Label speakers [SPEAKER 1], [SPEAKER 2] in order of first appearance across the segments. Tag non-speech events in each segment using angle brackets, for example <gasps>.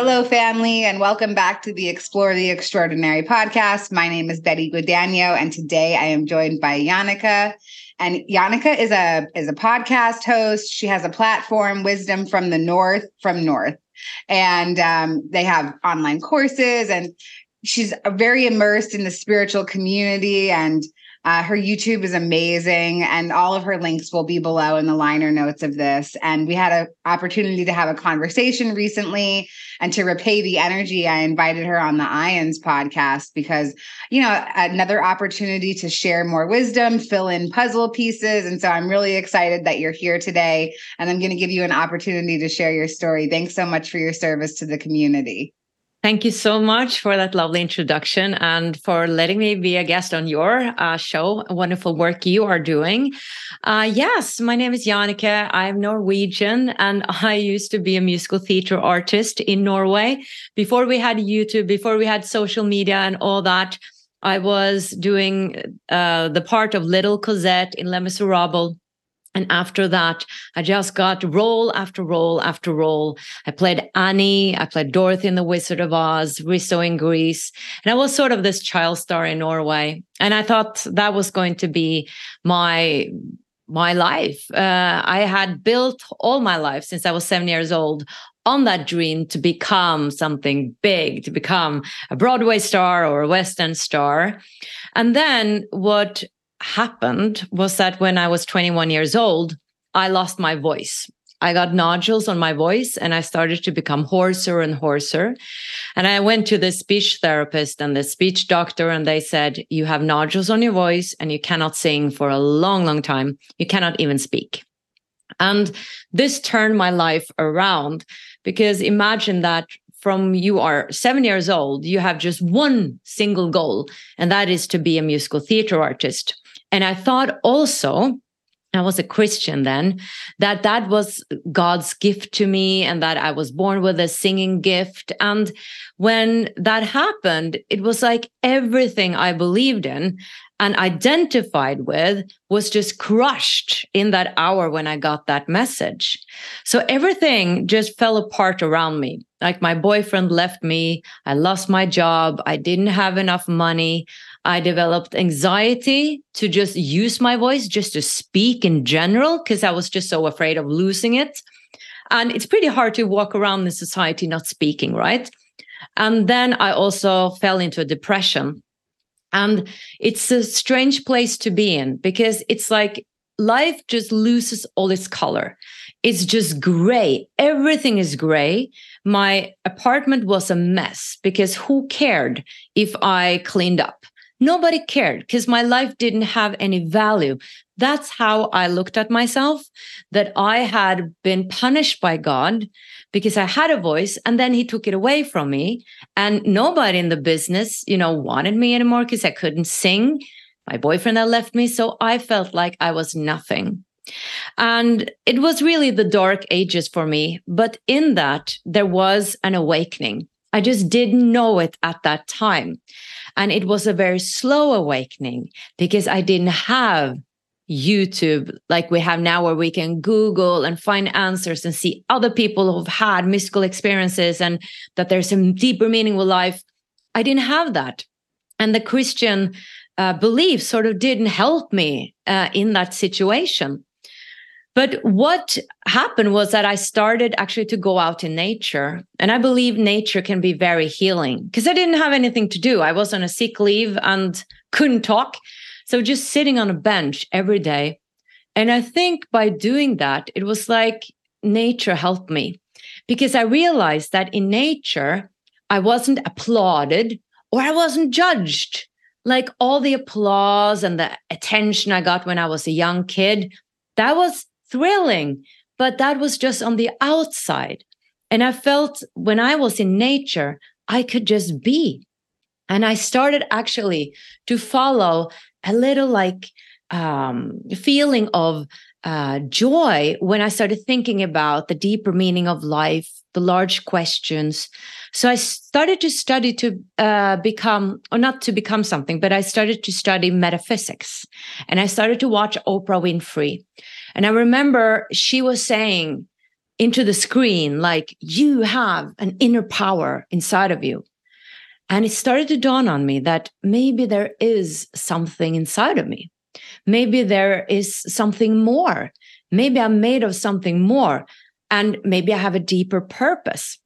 [SPEAKER 1] Hello, family, and welcome back to the Explore the Extraordinary podcast. My name is Betty Guadagno, and today I am joined by Jannecke. And Jannecke is a is a podcast host. She has a platform, Wisdom from the North, from North, and um, they have online courses. And she's very immersed in the spiritual community and uh, her YouTube is amazing, and all of her links will be below in the liner notes of this. And we had an opportunity to have a conversation recently, and to repay the energy, I invited her on the Ions podcast because, you know, another opportunity to share more wisdom, fill in puzzle pieces. And so I'm really excited that you're here today, and I'm going to give you an opportunity to share your story. Thanks so much for your service to the community.
[SPEAKER 2] Thank you so much for that lovely introduction and for letting me be a guest on your uh, show. Wonderful work you are doing. Uh, yes, my name is Jannecke. I'm Norwegian and <laughs> I used to be a musical theater artist in Norway. Before we had YouTube, before we had social media and all that, I was doing uh, the part of Little Cosette in Les Miserables and after that, I just got role after role after role. I played Annie, I played Dorothy in The Wizard of Oz, Rizzo in Grease. And I was sort of this child star in Norway. And I thought that was going to be my my life. Uh, I had built all my life since I was seven years old on that dream to become something big, to become a Broadway star or a West End star. And then what happened was that when I was 21 years old, I lost my voice. I got nodules on my voice and I started to become hoarser and hoarser. And I went to the speech therapist and the speech doctor, and they said, You have nodules on your voice and you cannot sing for a long, long time. You cannot even speak. And this turned my life around because imagine that from you are seven years old, you have just one single goal, and that is to be a musical theater artist. And I thought also, I was a Christian then, that that was God's gift to me and that I was born with a singing gift. And when that happened, it was like everything I believed in and identified with was just crushed in that hour when I got that message. So everything just fell apart around me. Like my boyfriend left me. I lost my job. I didn't have enough money. I developed anxiety to just use my voice, just to speak in general, because I was just so afraid of losing it. And it's pretty hard to walk around in society not speaking, right? And then I also fell into a depression and it's a strange place to be in because it's like life just loses all its color. It's just gray. Everything is gray. My apartment was a mess because who cared if I cleaned up? Nobody cared because my life didn't have any value. That's how I looked at myself that I had been punished by God because I had a voice and then he took it away from me. And nobody in the business, you know, wanted me anymore because I couldn't sing. My boyfriend had left me. So I felt like I was nothing. And it was really the dark ages for me. But in that, there was an awakening. I just didn't know it at that time. And it was a very slow awakening because I didn't have YouTube like we have now, where we can Google and find answers and see other people who've had mystical experiences and that there's some deeper meaning with life. I didn't have that. And the Christian uh, belief sort of didn't help me uh, in that situation. But what happened was that I started actually to go out in nature. And I believe nature can be very healing because I didn't have anything to do. I was on a sick leave and couldn't talk. So just sitting on a bench every day. And I think by doing that, it was like nature helped me because I realized that in nature, I wasn't applauded or I wasn't judged. Like all the applause and the attention I got when I was a young kid, that was thrilling, but that was just on the outside. And I felt when I was in nature, I could just be. And I started actually to follow a little like um, feeling of uh, joy when I started thinking about the deeper meaning of life, the large questions. So I started to study to uh, become, or not to become something, but I started to study metaphysics. And I started to watch Oprah Winfrey. And I remember she was saying, into the screen like you have an inner power inside of you. And it started to dawn on me that maybe there is something inside of me. Maybe there is something more. Maybe I'm made of something more. And maybe I have a deeper purpose.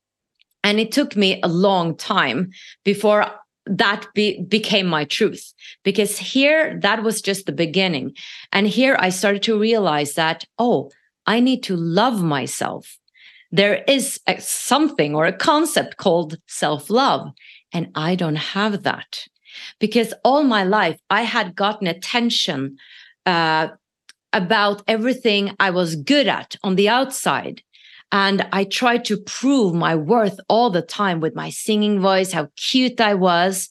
[SPEAKER 2] And it took me a long time before that be, became my truth because here that was just the beginning. And here I started to realize that, oh, I need to love myself. There is a, something or a concept called self love, and I don't have that because all my life I had gotten attention uh, about everything I was good at on the outside. And I tried to prove my worth all the time with my singing voice, how cute I was.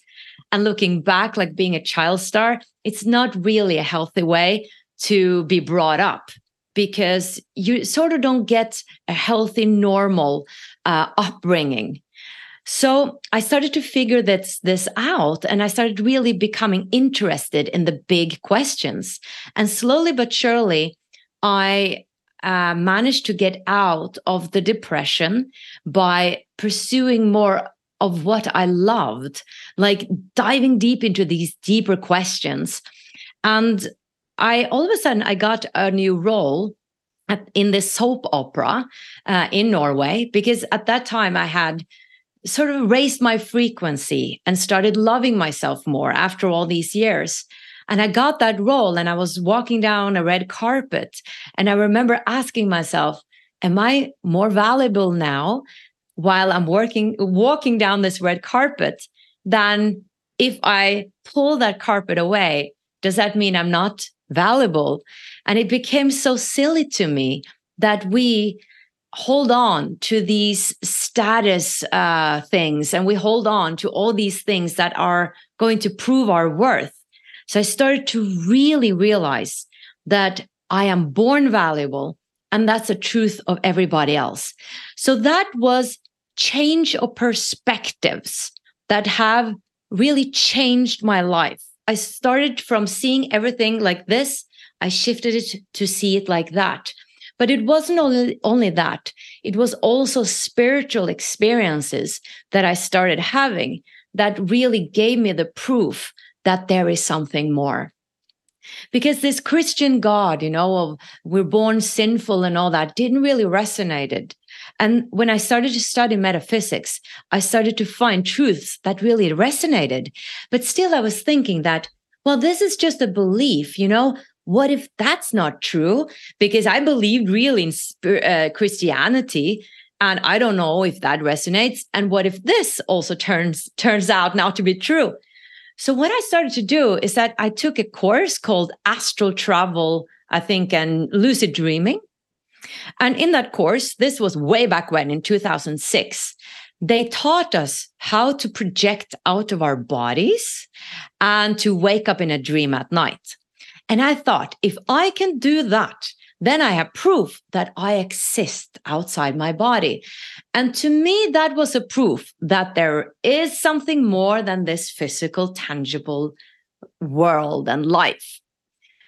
[SPEAKER 2] And looking back, like being a child star, it's not really a healthy way to be brought up because you sort of don't get a healthy, normal uh, upbringing. So I started to figure this, this out and I started really becoming interested in the big questions. And slowly but surely, I uh, managed to get out of the depression by pursuing more of what I loved, like diving deep into these deeper questions. And I all of a sudden I got a new role at, in this soap opera uh, in Norway because at that time I had sort of raised my frequency and started loving myself more after all these years. And I got that role and I was walking down a red carpet. And I remember asking myself, Am I more valuable now while I'm working, walking down this red carpet than if I pull that carpet away? Does that mean I'm not valuable? And it became so silly to me that we hold on to these status uh, things and we hold on to all these things that are going to prove our worth. So I started to really realize that I am born valuable and that's the truth of everybody else. So that was change of perspectives that have really changed my life. I started from seeing everything like this, I shifted it to see it like that. But it wasn't only, only that, it was also spiritual experiences that I started having that really gave me the proof that there is something more. Because this Christian God, you know, of we're born sinful and all that didn't really resonate. And when I started to study metaphysics, I started to find truths that really resonated. But still, I was thinking that, well, this is just a belief, you know, what if that's not true? Because I believed really in uh, Christianity, and I don't know if that resonates. And what if this also turns turns out now to be true? So what I started to do is that I took a course called Astral Travel, I think, and Lucid Dreaming. And in that course, this was way back when in 2006, they taught us how to project out of our bodies and to wake up in a dream at night. And I thought, if I can do that, then I have proof that I exist outside my body. And to me, that was a proof that there is something more than this physical, tangible world and life.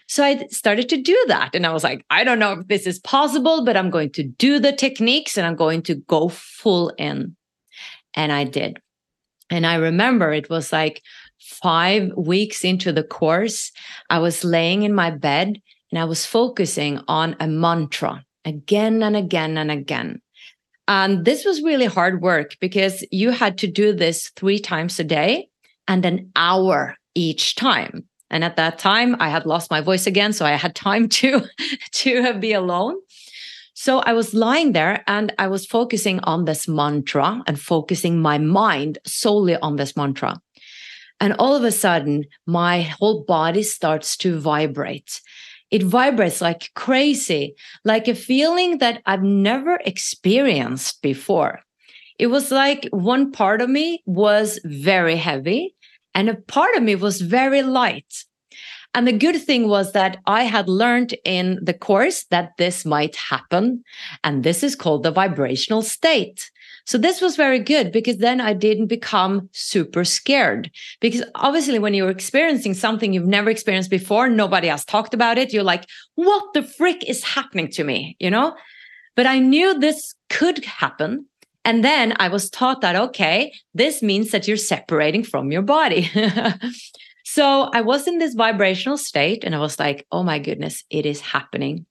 [SPEAKER 2] So I started to do that. And I was like, I don't know if this is possible, but I'm going to do the techniques and I'm going to go full in. And I did. And I remember it was like five weeks into the course, I was laying in my bed and I was focusing on a mantra again and again and again. And this was really hard work because you had to do this three times a day and an hour each time. And at that time, I had lost my voice again, so I had time to <laughs> to be alone. So I was lying there and I was focusing on this mantra and focusing my mind solely on this mantra. And all of a sudden, my whole body starts to vibrate. It vibrates like crazy, like a feeling that I've never experienced before. It was like one part of me was very heavy and a part of me was very light. And the good thing was that I had learned in the course that this might happen. And this is called the vibrational state. So this was very good because then I didn't become super scared. Because obviously, when you're experiencing something you've never experienced before, nobody has talked about it. You're like, what the frick is happening to me? You know? But I knew this could happen. And then I was taught that, okay, this means that you're separating from your body. <laughs> so I was in this vibrational state and I was like, oh my goodness, it is happening.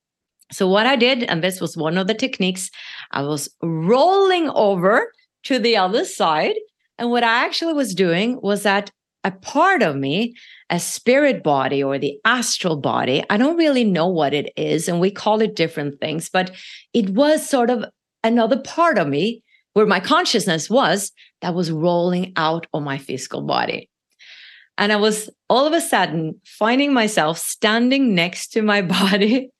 [SPEAKER 2] So what I did, and this was one of the techniques, I was rolling over to the other side. And what I actually was doing was that a part of me, a spirit body or the astral body, I don't really know what it is. And we call it different things, but it was sort of another part of me where my consciousness was that was rolling out of my physical body. And I was all of a sudden finding myself standing next to my <laughs> body.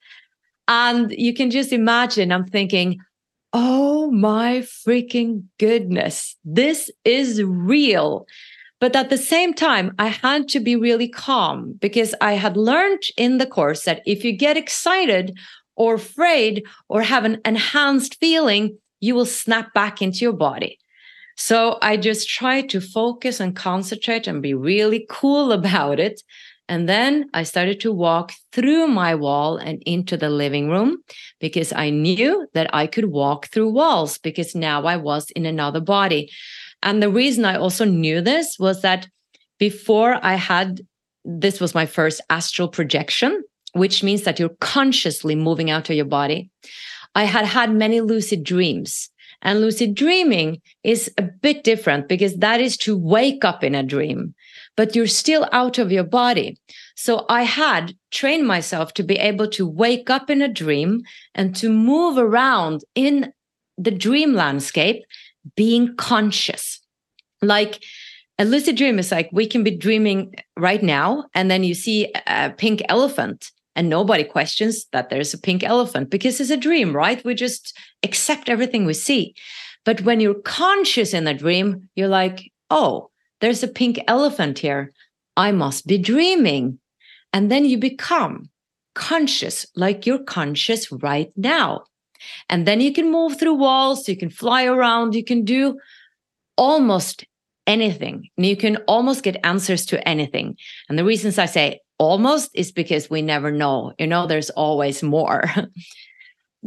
[SPEAKER 2] And you can just imagine, I'm thinking, oh my freaking goodness, this is real. But at the same time, I had to be really calm because I had learned in the course that if you get excited or afraid or have an enhanced feeling, you will snap back into your body. So I just tried to focus and concentrate and be really cool <laughs> about it. And then I started to walk through my wall and into the living room because I knew that I could walk through walls because now I was in another body. And the reason I also knew this was that before I had this was my first astral projection, which means that you're consciously moving out of your body. I had had many lucid dreams. And lucid dreaming is a bit different because that is to wake up in a dream, but you're still out of your body. So I had trained myself to be able to wake up in a dream and to move around in the dream landscape being conscious. Like a lucid dream is like we can be dreaming right now, and then you see a pink elephant, and nobody questions that there's a pink elephant because it's a dream, right? We just accept everything we see. But when you're conscious in a dream, you're like, oh, there's a pink elephant here. I must be dreaming. And then you become conscious, like you're conscious right now. And then you can move through walls, you can fly around, you can do almost anything. And you can almost get answers to anything. And the reasons I say almost is because we never know. You know, there's always more. <laughs>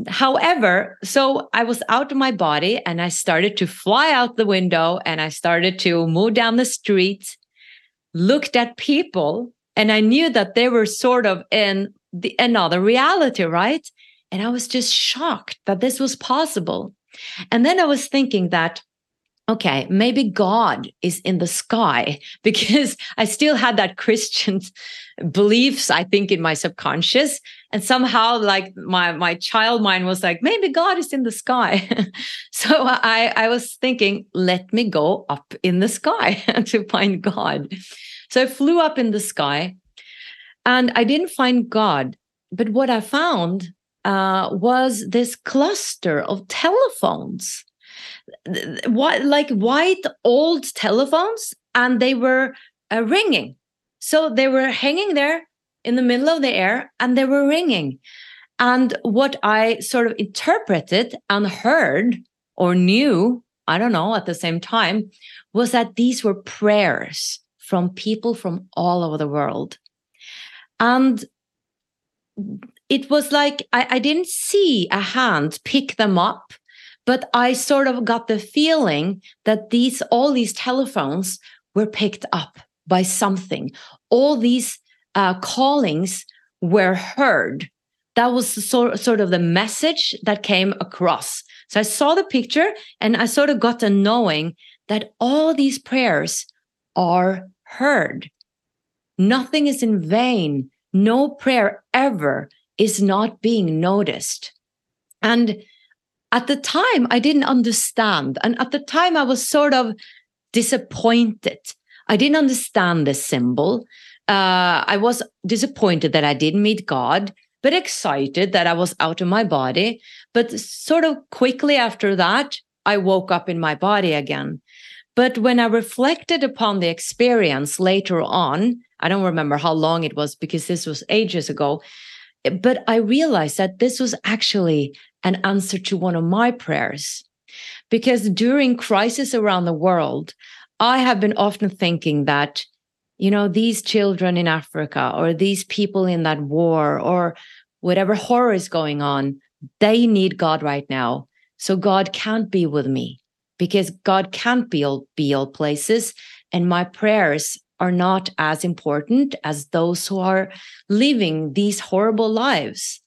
[SPEAKER 2] However, so I was out of my body and I started to fly out the window and I started to move down the street, looked at people, and I knew that they were sort of in the, another reality, right? And I was just shocked that this was possible. And then I was thinking that, okay, maybe God is in the sky <laughs> because I still had that Christian <laughs> beliefs, I think, in my subconscious. And somehow, like my, my child mind was like, maybe God is in the sky. <laughs> so I, I was thinking, let me go up in the sky to find God. So I flew up in the sky and I didn't find God. But what I found uh, was this cluster of telephones, what like white old telephones, and they were uh, ringing. So they were hanging there in the middle of the air, and they were ringing. And what I sort of interpreted and heard or knew, I don't know, at the same time, was that these were prayers from people from all over the world. And it was like I, I didn't see a hand pick them up but i sort of got the feeling that these all these telephones were picked up by something. All these uh, callings were heard. That was sort, sort of the message that came across. So i saw the picture and i sort of got a knowing that all these prayers are heard. Nothing is in vain. No prayer ever is not being noticed. And at the time, I didn't understand. And at the time, I was sort of disappointed. I didn't understand the symbol. Uh, I was disappointed that I didn't meet God, but excited that I was out of my body. But sort of quickly after that, I woke up in my body again. But when I reflected upon the experience later on, I don't remember how long it was because this was ages ago, but I realized that this was actually an answer to one of my prayers. Because during crisis around the world, I have been often thinking that, you know, these children in Africa or these people in that war or whatever horror is going on, they need God right now. So God can't be with me because God can't be all, be all places. And my prayers are not as important as those who are living these horrible lives.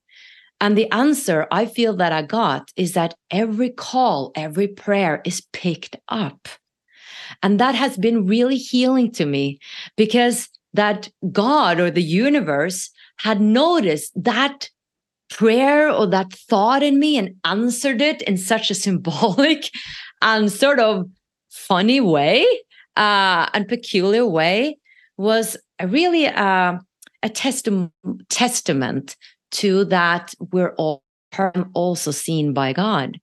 [SPEAKER 2] And the answer I feel that I got is that every call, every prayer is picked up. And that has been really healing to me because that God or the universe had noticed that prayer or that thought in me and answered it in such a symbolic <laughs> and sort of funny way uh, and peculiar way was really a, a testament to that we're all also seen by God.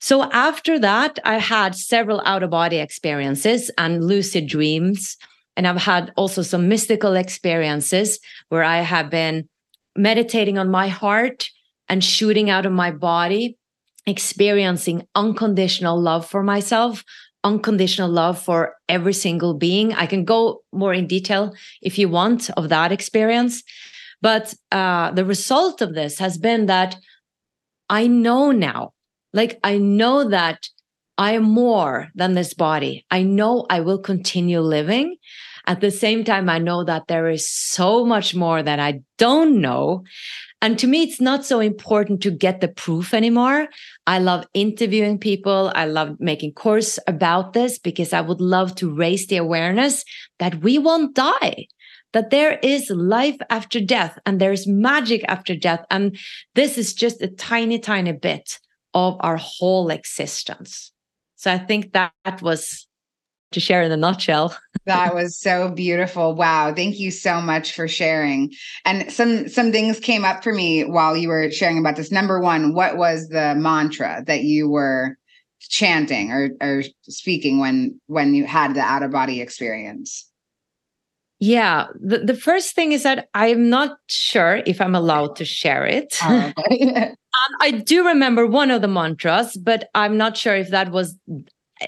[SPEAKER 2] So after that, I had several out of body experiences and lucid dreams. And I've had also some mystical experiences where I have been meditating on my heart and shooting out of my body, experiencing unconditional love for myself, unconditional love for every single being. I can go more in detail if you want of that experience. But uh, the result of this has been that I know now, like, I know that I am more than this body. I know I will continue living. At the same time, I know that there is so much more that I don't know. And to me, it's not so important to get the proof anymore. I love interviewing people. I love making course about this because I would love to raise the awareness that we won't die that there is life after death and there's magic after death. And this is just a tiny, tiny bit of our whole existence. So I think that was to share in a nutshell. <laughs>
[SPEAKER 1] that was so beautiful. Wow. Thank you so much for sharing. And some some things came up for me while you were sharing about this. Number one, what was the mantra that you were chanting or, or speaking when when you had the out of body experience?
[SPEAKER 2] Yeah, the, the first thing is that I'm not sure if I'm allowed to share it. Oh, okay. <laughs> Um, I do remember one of the mantras, but I'm not sure if that was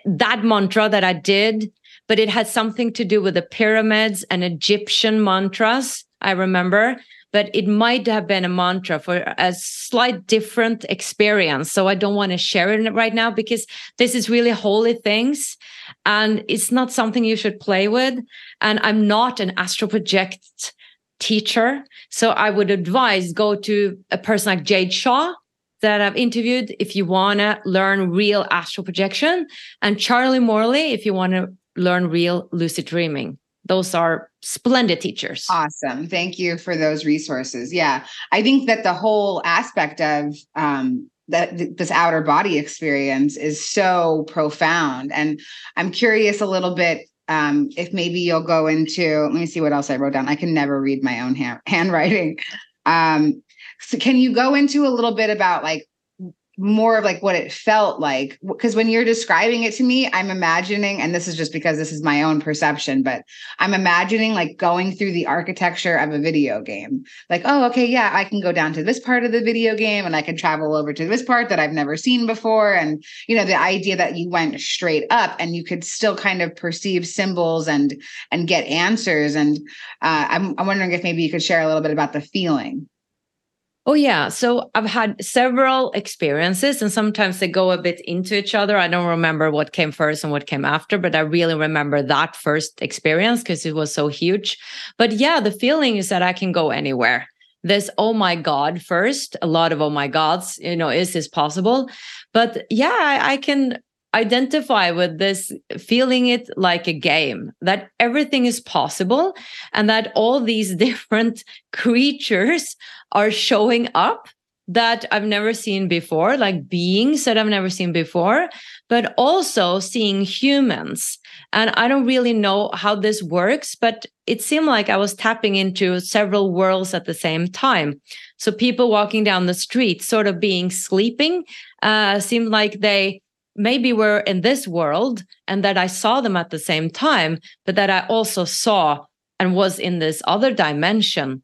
[SPEAKER 2] that mantra that I did, but it had something to do with the pyramids and Egyptian mantras. I remember but it might have been a mantra for a slight different experience. So I don't want to share it right now because this is really holy things and it's not something you should play with. And I'm not an astral project teacher. So I would advise go to a person like Jade Shaw that I've interviewed if you want to learn real astral projection and Charlie Morley if you want to learn real lucid dreaming those are splendid teachers.
[SPEAKER 1] Awesome. Thank you for those resources. Yeah. I think that the whole aspect of um, that this outer body experience is so profound. And I'm curious a little bit um, if maybe you'll go into, let me see what else I wrote down. I can never read my own hand, <laughs> handwriting. Um, so can you go into a little bit about like more of like what it felt like because when you're describing it to me i'm imagining and this is just because this is my own perception but i'm imagining like going through the architecture of a video game. Like oh okay yeah i can go down to this part of the video game and i can travel over to this part that i've never seen before and you know the idea that you went straight up and you could still kind of perceive symbols and and get answers and uh, I'm, I'm wondering if maybe you could share a little bit about the feeling
[SPEAKER 2] Oh, yeah. So I've had several experiences, and sometimes they go a bit into each other. I don't remember what came first and what came after, but I really remember that first experience because it was so huge. But yeah, the feeling is that I can go anywhere. This, oh my God first, a lot of oh my gods, you know, is this possible? But yeah, I, I can identify with this feeling it like a game that everything is possible and that all these <laughs> different creatures are showing up that I've never seen before, like beings that I've never seen before, but also seeing humans. And I don't really know how this works, but it seemed like I was tapping into several worlds at the same time. So people walking down the street, sort of being sleeping, uh, seemed like they maybe were in this world and that I saw them at the same time, but that I also saw and was in this other dimension.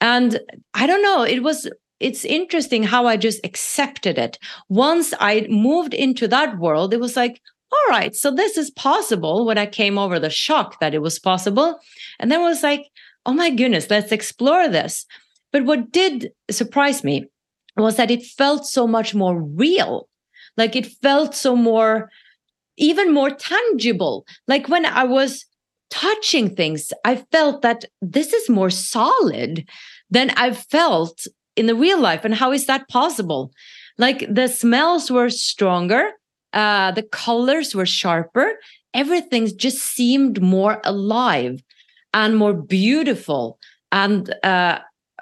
[SPEAKER 2] And I don't know, it was it's interesting how I just accepted it. Once I moved into that world, it was like, all right, so this is possible when I came over the shock that it was possible. And then it was like, oh my goodness, let's explore this. But what did surprise me was that it felt so much more real. Like it felt so more, even more tangible. Like when I was touching things, I felt that this is more solid than I've felt in the real life. And how is that possible? Like the smells were stronger, uh, the colors were sharper, everything just seemed more alive and more beautiful. And uh,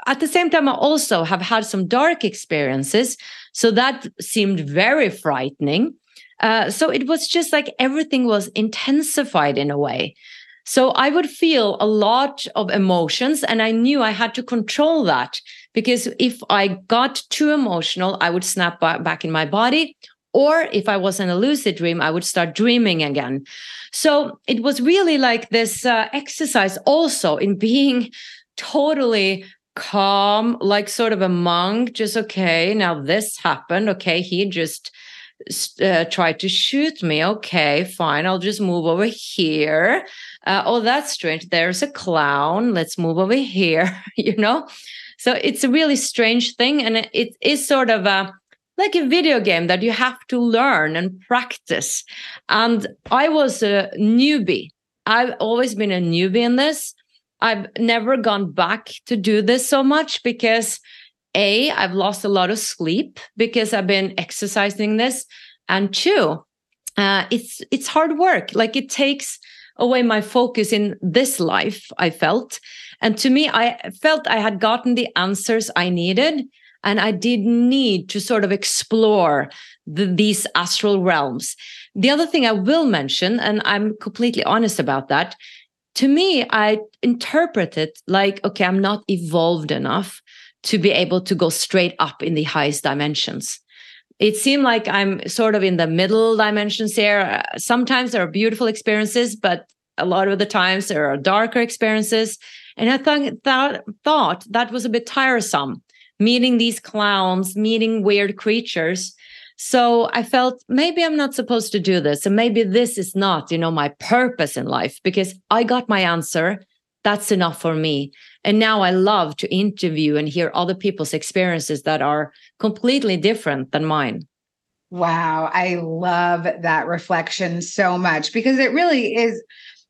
[SPEAKER 2] at the same time, I also have had some dark experiences. So that seemed very frightening. Uh, so it was just like everything was intensified in a way. So I would feel a lot of emotions, and I knew I had to control that because if I got too emotional, I would snap back in my body. Or if I was in a lucid dream, I would start dreaming again. So it was really like this uh, exercise also in being totally calm, like sort of a monk, just okay, now this happened. Okay, he just uh, tried to shoot me. Okay, fine, I'll just move over here. Uh, oh that's strange. There's a clown. Let's move over here <laughs> you know? So it's a really strange thing and it is sort of a like a video game that you have to learn and practice. And i was a newbie. I've always been a newbie in this i've never gone back to do this so much because a i've lost a lot of sleep because i've been exercising this and two uh, it's it's hard work like it takes away my focus in this life, I felt. And to me, I felt I had gotten the answers I needed. And I did need to sort of explore the, these astral realms. The other thing I will mention, and I'm completely honest about that, to me, I interpret it like, okay, I'm not evolved enough to be able to go straight up in the highest dimensions it seemed like I'm sort of in the middle dimensions here. Uh, sometimes there are beautiful experiences, but a lot of the times there are darker experiences. And I thought that thought that was a bit tiresome, meeting these clowns, meeting weird creatures. So I felt maybe I'm not supposed to do this. And maybe this is not, you know, my purpose in life because I got my answer. That's enough for me. And now I love to interview and hear other people's experiences that are completely different than mine.
[SPEAKER 1] Wow. I love that reflection so much because it really is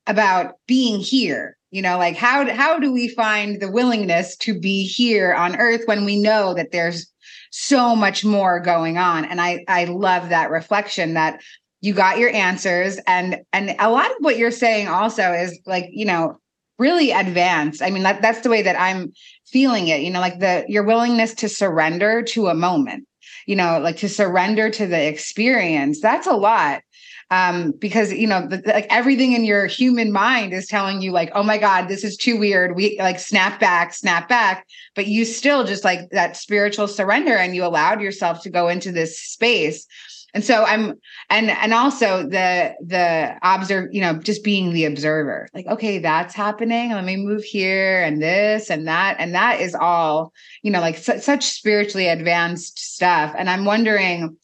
[SPEAKER 1] about being here. You know, like how how do we find the willingness to be here on earth when we know that there's so much more going on? And I I love that reflection that you got your answers and and a lot of what you're saying also is like, you know, really advanced. I mean, that, that's the way that I'm feeling it, you know, like the your willingness to surrender to a moment, you know, like to surrender to the experience. That's a lot. Um, because you know, the, like everything in your human mind is telling you, like, oh my God, this is too weird. We like snap back, snap back. But you still just like that spiritual surrender and you allowed yourself to go into this space. And so i'm and and also the the observe you know just being the observer. Like okay that's happening. Let me move here and this and that. And that is all you know like su- such spiritually advanced stuff. And i'm wondering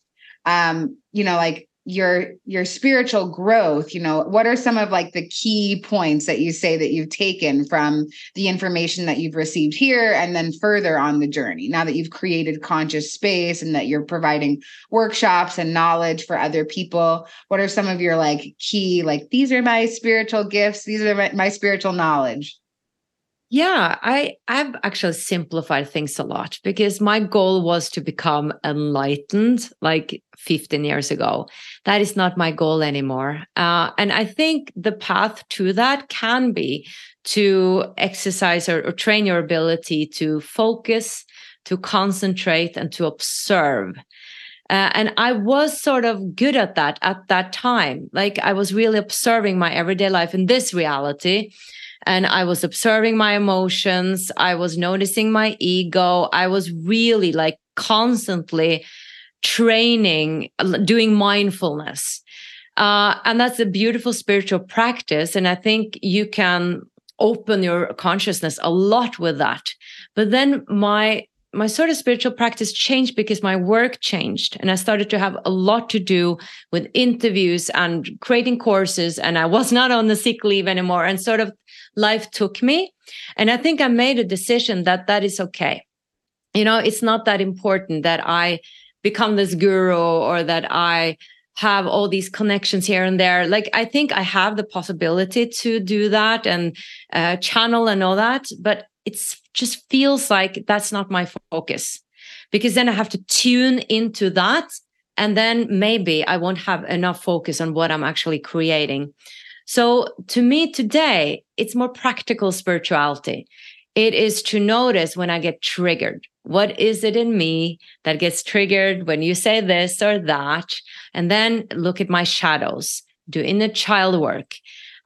[SPEAKER 1] um you know like your your spiritual growth you know what are some of like the key points that you say that you've taken from the information that you've received here and then further on the journey? Now that you've created conscious space and that you're providing workshops and knowledge for other people what are some of your like key like these are my spiritual gifts. These are my, my spiritual knowledge
[SPEAKER 2] yeah, I I've actually simplified things a lot because my goal was to become enlightened like 15 years ago. That is not my goal anymore. Uh, and I think the path to that can be to exercise or, or train your ability to focus, to concentrate, and to observe. Uh, and I was sort of good at that at that time. Like I was really observing my everyday life in this reality and I was observing my emotions. I was noticing my ego. I was really like constantly training, doing mindfulness. Uh, and that's a beautiful spiritual practice. And I think you can open your consciousness a lot with that. But then my my sort of spiritual practice changed because my work changed and i started to have a lot to do with interviews and creating courses and i was not on the sick leave anymore and sort of life took me. And I think I made a decision that that is okay. you know it's not that important that i become this guru or that i have all these connections here and there like i think i have the possibility to do that and uh, channel and all that but it's just feels like that's not my focus because then i have to tune into that and then maybe i won't have enough focus on what i'm actually creating so to me today it's more practical spirituality it is to notice when i get triggered what is it in me that gets triggered when you say this or that? And then look at my shadows, do inner child work.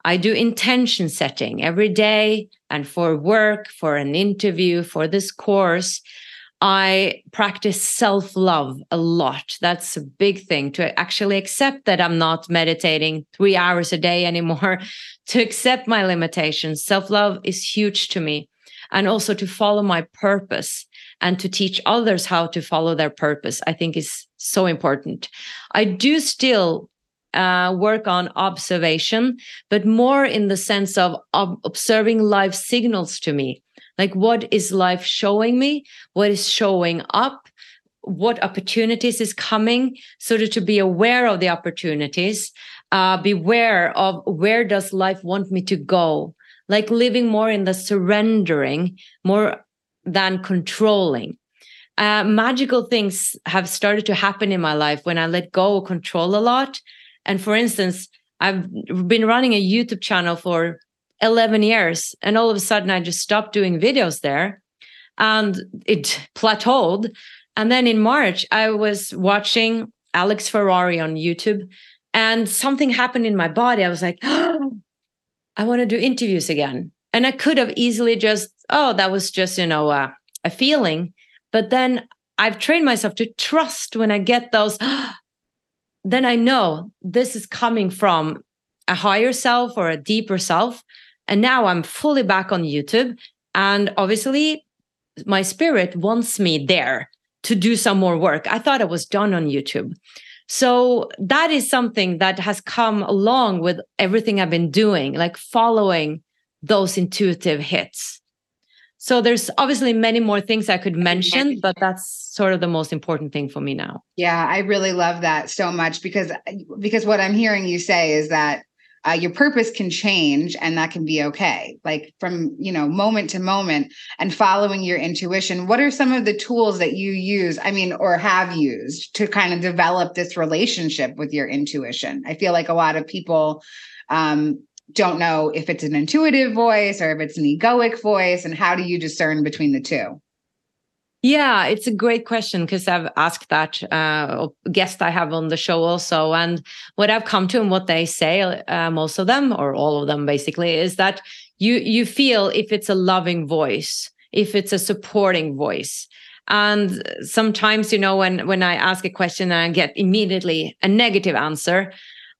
[SPEAKER 2] I do intention setting every day and for work, for an interview, for this course. I practice self love a lot. That's a big thing to actually accept that I'm not meditating three hours a day anymore, <laughs> to accept my limitations. Self love is huge to me. And also to follow my purpose and to teach others how to follow their purpose, I think is so important. I do still uh, work on observation, but more in the sense of, of observing life signals to me. Like, what is life showing me? What is showing up? What opportunities is coming? So to be aware of the opportunities, uh, beware of where does life want me to go? Like living more in the surrendering, more than controlling. Uh, magical things have started to happen in my life when I let go of control a lot. And for instance, I've been running a YouTube channel for 11 years, and all of a sudden I just stopped doing videos there and it plateaued. And then in March, I was watching Alex Ferrari on YouTube, and something happened in my body. I was like, oh, <gasps> I want to do interviews again. And I could have easily just oh, that was just, you know, uh, a feeling. But then I've trained myself to trust when I get those, <gasps> then I know this is coming from a higher self or a deeper self. And now I'm fully back on YouTube. And obviously, my spirit wants me there to do some more work. I thought it was done on YouTube. So that is something that has come along with everything I've been doing, like following those intuitive hits. So there's obviously many more things I could mention, but that's sort of the most important thing for me now.
[SPEAKER 1] Yeah, I really love that so much because because what I'm hearing you say is that uh, your purpose can change and that can be okay. Like from you know moment to moment and following your intuition what are some of the tools that you use i mean or have used to kind of develop this relationship with your intuition? I feel like a lot of people um, don't know if it's an intuitive voice or if it's an egoic voice and how do you discern between the two
[SPEAKER 2] yeah it's a great question because i've asked that uh, guest i have on the show also and what i've come to and what they say uh, most of them or all of them basically is that you you feel if it's a loving voice if it's a supporting voice. And sometimes you know when when i ask a question and i get immediately a negative answer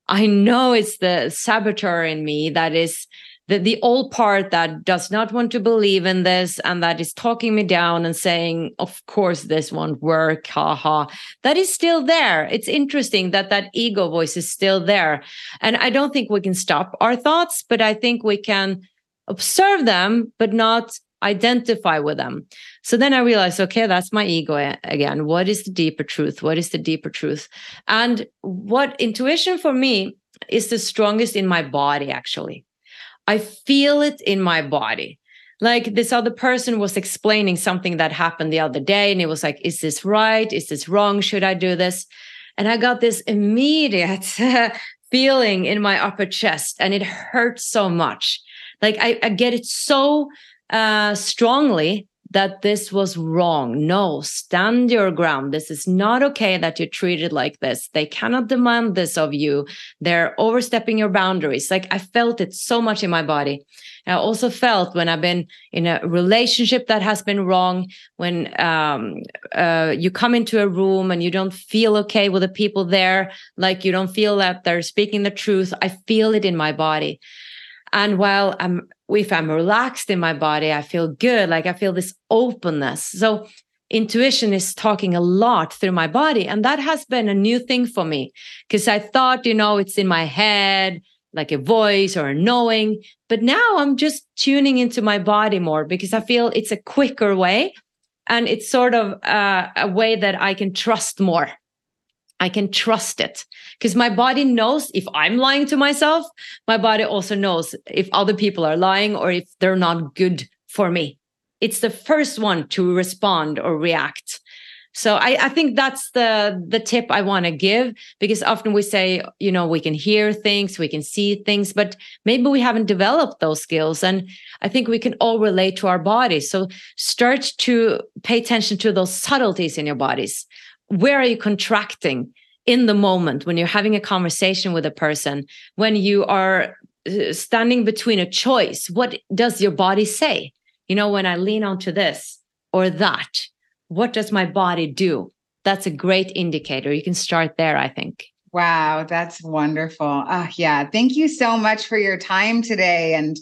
[SPEAKER 2] I know it's the saboteur in me that is the, the old part that does not want to believe in this and that is talking me down and saying, of course, this won't work. Ha ha. That is still there. It's interesting that that ego voice is still there. And I don't think we can stop our thoughts, but I think we can observe them, but not identify with them. So then I realized, okay, that's my ego again. What is the deeper truth? What is the deeper truth? And what intuition for me is the strongest in my body, actually. I feel it in my body. Like this other person was explaining something that happened the other day, and it was like, is this right? Is this wrong? Should I do this? And I got this immediate <laughs> feeling in my upper chest, and it hurts so much. Like I, I get it so uh, strongly that this was wrong. No, stand your ground. This is not okay that you're treated like this. They cannot demand this of you. They're overstepping your boundaries. Like I felt it so much in my body. I also felt when I've been in a relationship that has been wrong, when um, uh, you come into a room and you don't feel okay with the people there, like you don't feel that they're speaking the truth. I feel it in my body. And while I'm, if I'm relaxed in my body, I feel good. Like I feel this openness. So intuition is talking a lot through my body. And that has been a new thing for me because I thought, you know, it's in my head, like a voice or a knowing. But now I'm just tuning into my body more because I feel it's a quicker way. and it's sort of uh, a way that i can trust more I can trust it because my body knows if I'm lying to myself, my body also knows if other people are lying or if they're not good for me. It's the first one to respond or react. So I, I think that's the the tip I want to give because often we say, you know, we can hear things, we can see things, but maybe we haven't developed those skills. And I think we can all relate to our bodies. So start to pay attention to those subtleties in your bodies where are you contracting in the moment when you're having a conversation with a person when you are uh, standing between a choice what does your body say? You know when i lean onto this or that what does my body do? That's a great indicator. You can start there i think.
[SPEAKER 1] Wow that's wonderful. Oh, yeah. Thank you so much for your time today and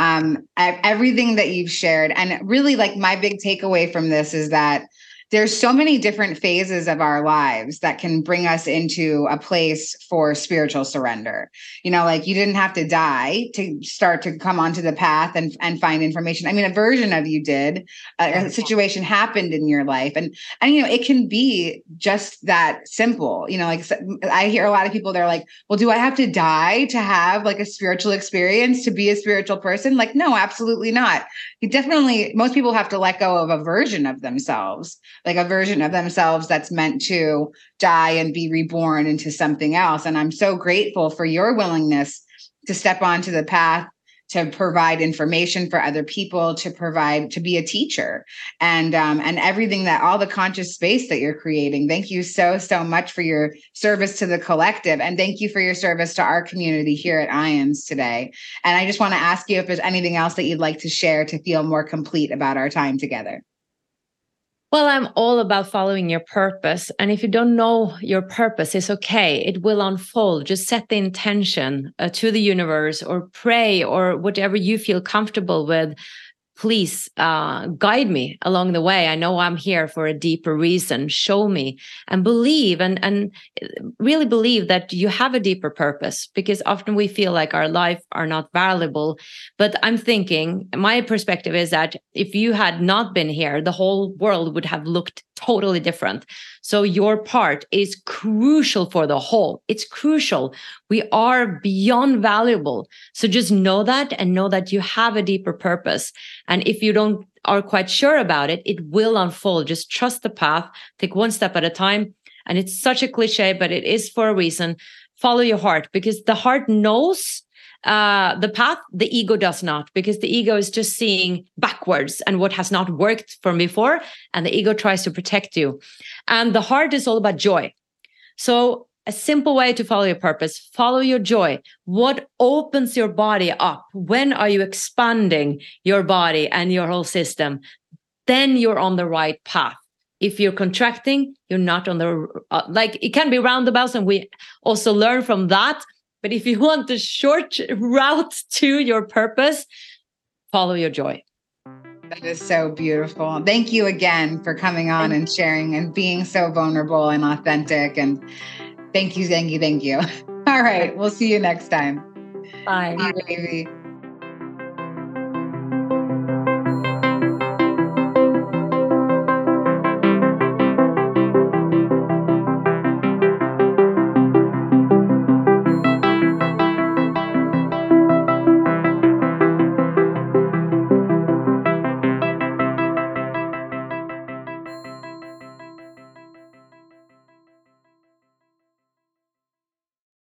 [SPEAKER 1] um, everything that you've shared. And really like my big takeaway from this is that there's so many different phases of our lives that can bring us into a place for spiritual surrender. You know, like you didn't have to die to start to come onto the path and and find information. I mean, a version of you did. Uh, a, a situation happened in your life, and and you know, it can be just that simple. You know, like I hear a lot of people they're like, "Well, do I have to die to have like a spiritual experience to be a spiritual person?" Like, no, absolutely not. You definitely most people have to let go of a version of themselves like a version of themselves that's meant to die and be reborn into something else. And I'm so grateful for your willingness to step onto the path to provide information for other people to provide to be a teacher. And um, and everything that all the conscious space that you're creating. Thank you so so much for your service to the collective. And thank you for your service to our community here at ions today. And i just want to ask you if there's anything else that you'd like to share to feel more complete about our time together
[SPEAKER 2] well, I'm all about following your purpose. And if you don't know your purpose, it's okay. It will unfold. Just set the intention uh, to the universe or pray or whatever you feel comfortable with please uh, guide me along the way. I know I'm here for a deeper reason. Show me and believe and and really believe that you have a deeper purpose because often we feel like our life are not valuable. But I'm thinking my perspective is that if you had not been here, the whole world would have looked totally different. So your part is crucial for the whole. It's crucial. We are beyond valuable. So just know that and know that you have a deeper purpose. And if you don't are quite sure about it, it will unfold. Just trust the path, take one step at a time. And it's such a cliche, but it is for a reason. Follow your heart because the heart knows uh, the path, the ego does not, because the ego is just seeing backwards and what has not worked from before. And the ego tries to protect you. And the heart is all about joy. So, a simple way to follow your purpose follow your joy. What opens your body up? When are you expanding your body and your whole system? Then you're on the right path if you're contracting you're not on the uh, like it can be roundabouts and we also learn from that but if you want the short route to your purpose, follow your joy.
[SPEAKER 1] That is so beautiful. Thank you again for coming on and sharing and being so vulnerable and authentic. And thank you, thank you, thank you. <laughs> All right. We'll see you next time.
[SPEAKER 2] Bye.
[SPEAKER 1] Bye baby.